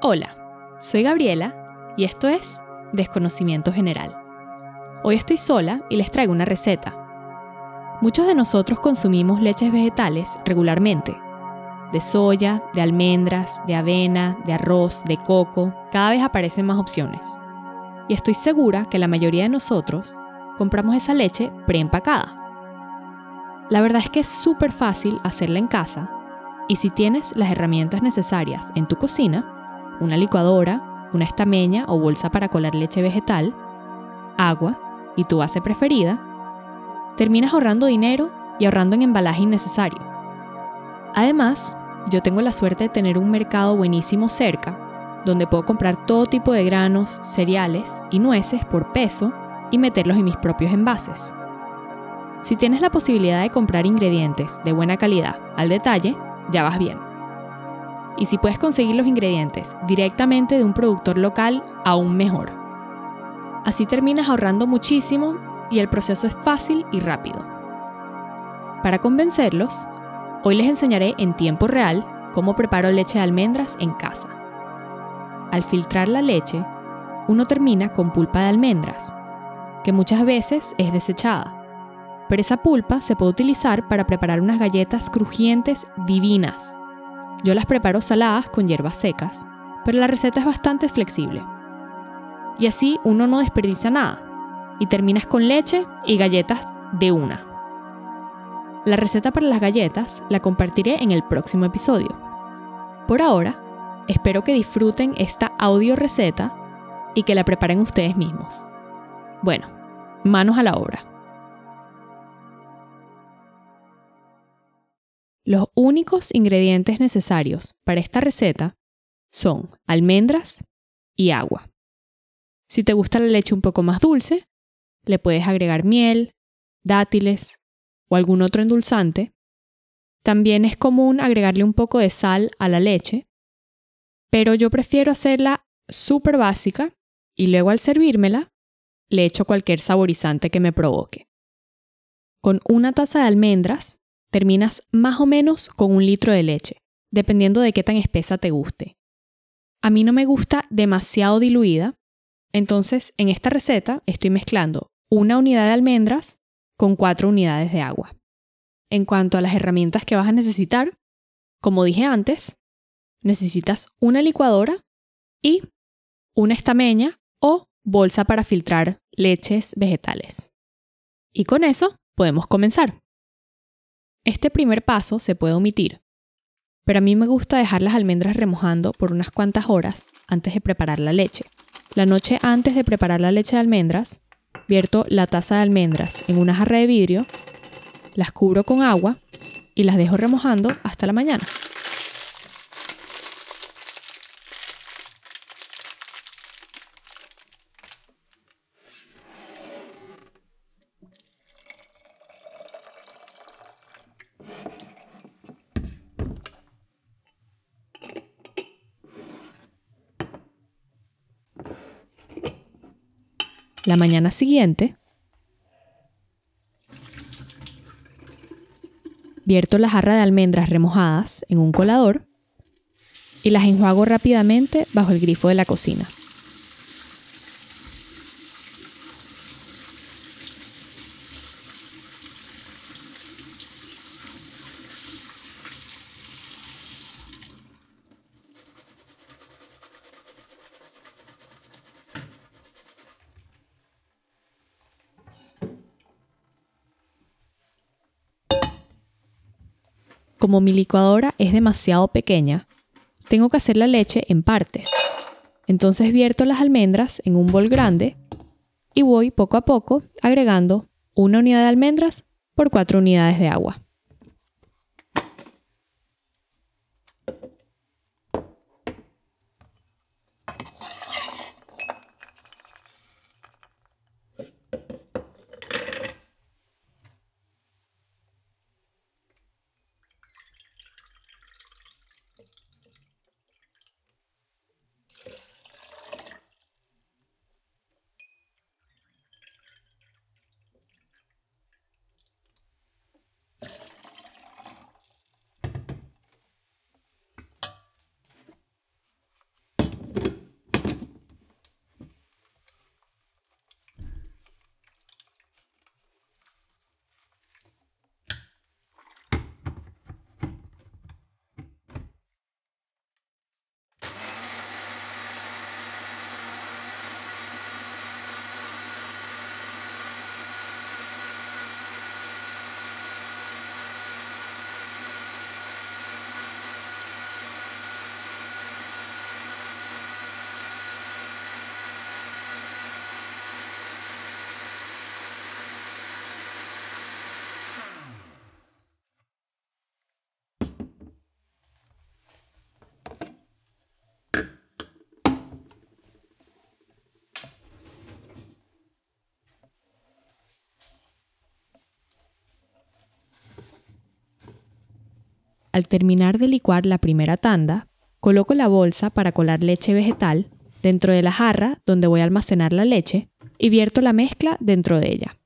Hola, soy Gabriela y esto es Desconocimiento General. Hoy estoy sola y les traigo una receta. Muchos de nosotros consumimos leches vegetales regularmente. De soya, de almendras, de avena, de arroz, de coco, cada vez aparecen más opciones. Y estoy segura que la mayoría de nosotros compramos esa leche preempacada. La verdad es que es súper fácil hacerla en casa y si tienes las herramientas necesarias en tu cocina, una licuadora, una estameña o bolsa para colar leche vegetal, agua y tu base preferida, terminas ahorrando dinero y ahorrando en embalaje innecesario. Además, yo tengo la suerte de tener un mercado buenísimo cerca, donde puedo comprar todo tipo de granos, cereales y nueces por peso y meterlos en mis propios envases. Si tienes la posibilidad de comprar ingredientes de buena calidad al detalle, ya vas bien. Y si puedes conseguir los ingredientes directamente de un productor local, aún mejor. Así terminas ahorrando muchísimo y el proceso es fácil y rápido. Para convencerlos, hoy les enseñaré en tiempo real cómo preparo leche de almendras en casa. Al filtrar la leche, uno termina con pulpa de almendras, que muchas veces es desechada. Pero esa pulpa se puede utilizar para preparar unas galletas crujientes divinas. Yo las preparo saladas con hierbas secas, pero la receta es bastante flexible. Y así uno no desperdicia nada, y terminas con leche y galletas de una. La receta para las galletas la compartiré en el próximo episodio. Por ahora, espero que disfruten esta audio receta y que la preparen ustedes mismos. Bueno, manos a la obra. Los únicos ingredientes necesarios para esta receta son almendras y agua. Si te gusta la leche un poco más dulce, le puedes agregar miel, dátiles o algún otro endulzante. También es común agregarle un poco de sal a la leche, pero yo prefiero hacerla súper básica y luego al servírmela le echo cualquier saborizante que me provoque. Con una taza de almendras terminas más o menos con un litro de leche, dependiendo de qué tan espesa te guste. A mí no me gusta demasiado diluida, entonces en esta receta estoy mezclando una unidad de almendras con cuatro unidades de agua. En cuanto a las herramientas que vas a necesitar, como dije antes, necesitas una licuadora y una estameña o bolsa para filtrar leches vegetales. Y con eso podemos comenzar. Este primer paso se puede omitir, pero a mí me gusta dejar las almendras remojando por unas cuantas horas antes de preparar la leche. La noche antes de preparar la leche de almendras, vierto la taza de almendras en una jarra de vidrio, las cubro con agua y las dejo remojando hasta la mañana. La mañana siguiente, vierto la jarra de almendras remojadas en un colador y las enjuago rápidamente bajo el grifo de la cocina. Como mi licuadora es demasiado pequeña, tengo que hacer la leche en partes. Entonces vierto las almendras en un bol grande y voy poco a poco agregando una unidad de almendras por cuatro unidades de agua. Al terminar de licuar la primera tanda, coloco la bolsa para colar leche vegetal dentro de la jarra donde voy a almacenar la leche y vierto la mezcla dentro de ella.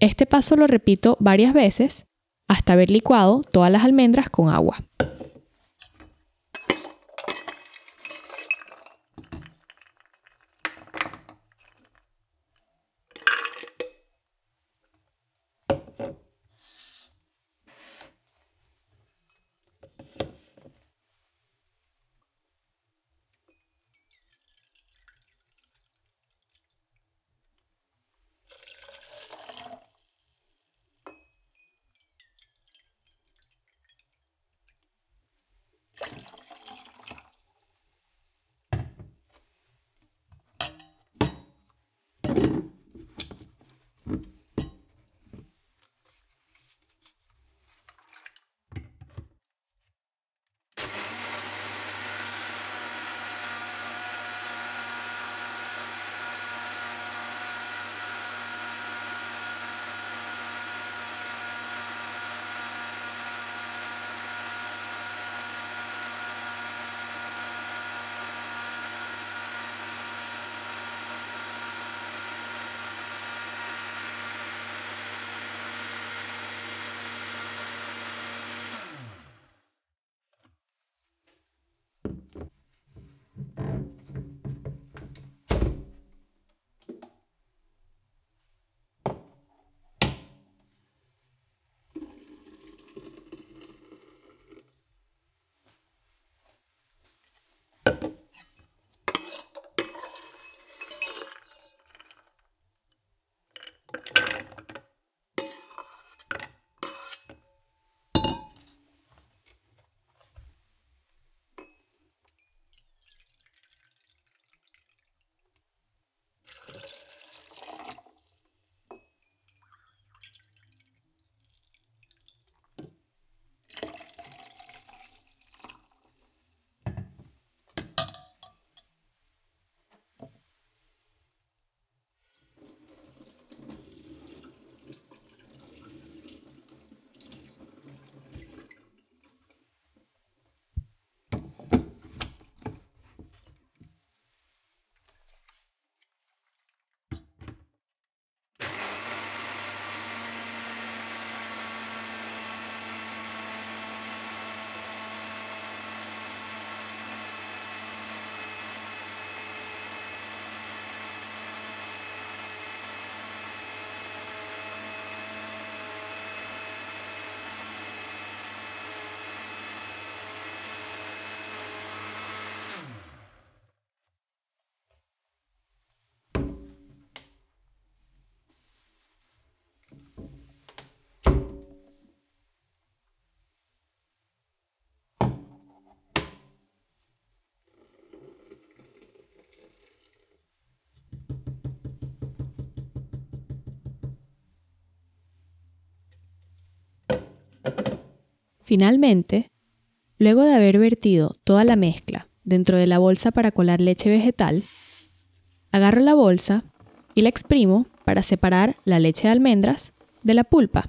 Este paso lo repito varias veces hasta haber licuado todas las almendras con agua. Finalmente, luego de haber vertido toda la mezcla dentro de la bolsa para colar leche vegetal, agarro la bolsa y la exprimo para separar la leche de almendras de la pulpa.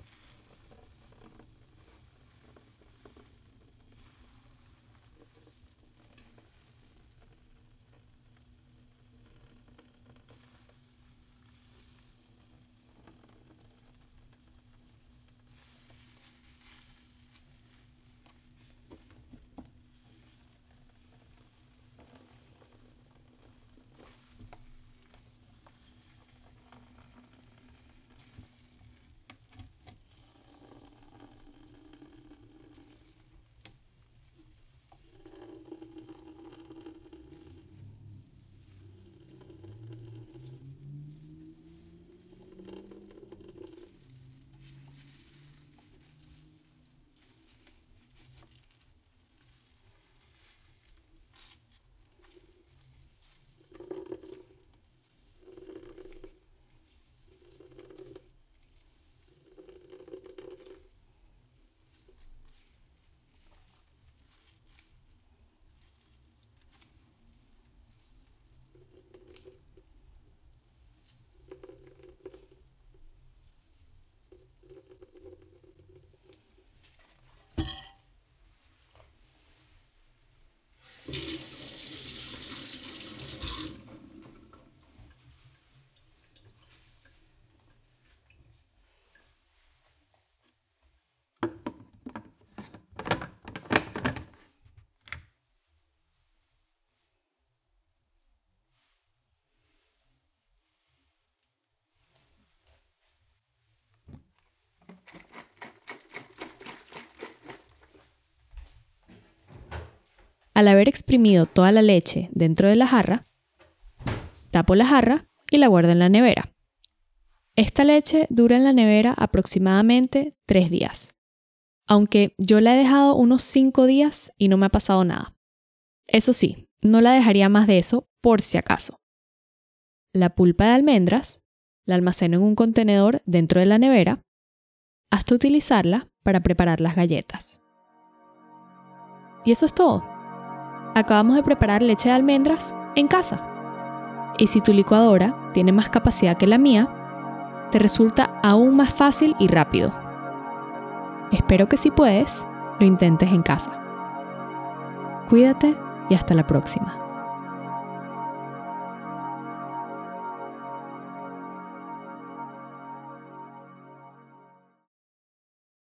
Al haber exprimido toda la leche dentro de la jarra, tapo la jarra y la guardo en la nevera. Esta leche dura en la nevera aproximadamente 3 días, aunque yo la he dejado unos 5 días y no me ha pasado nada. Eso sí, no la dejaría más de eso por si acaso. La pulpa de almendras la almaceno en un contenedor dentro de la nevera hasta utilizarla para preparar las galletas. Y eso es todo acabamos de preparar leche de almendras en casa. Y si tu licuadora tiene más capacidad que la mía, te resulta aún más fácil y rápido. Espero que si puedes, lo intentes en casa. Cuídate y hasta la próxima.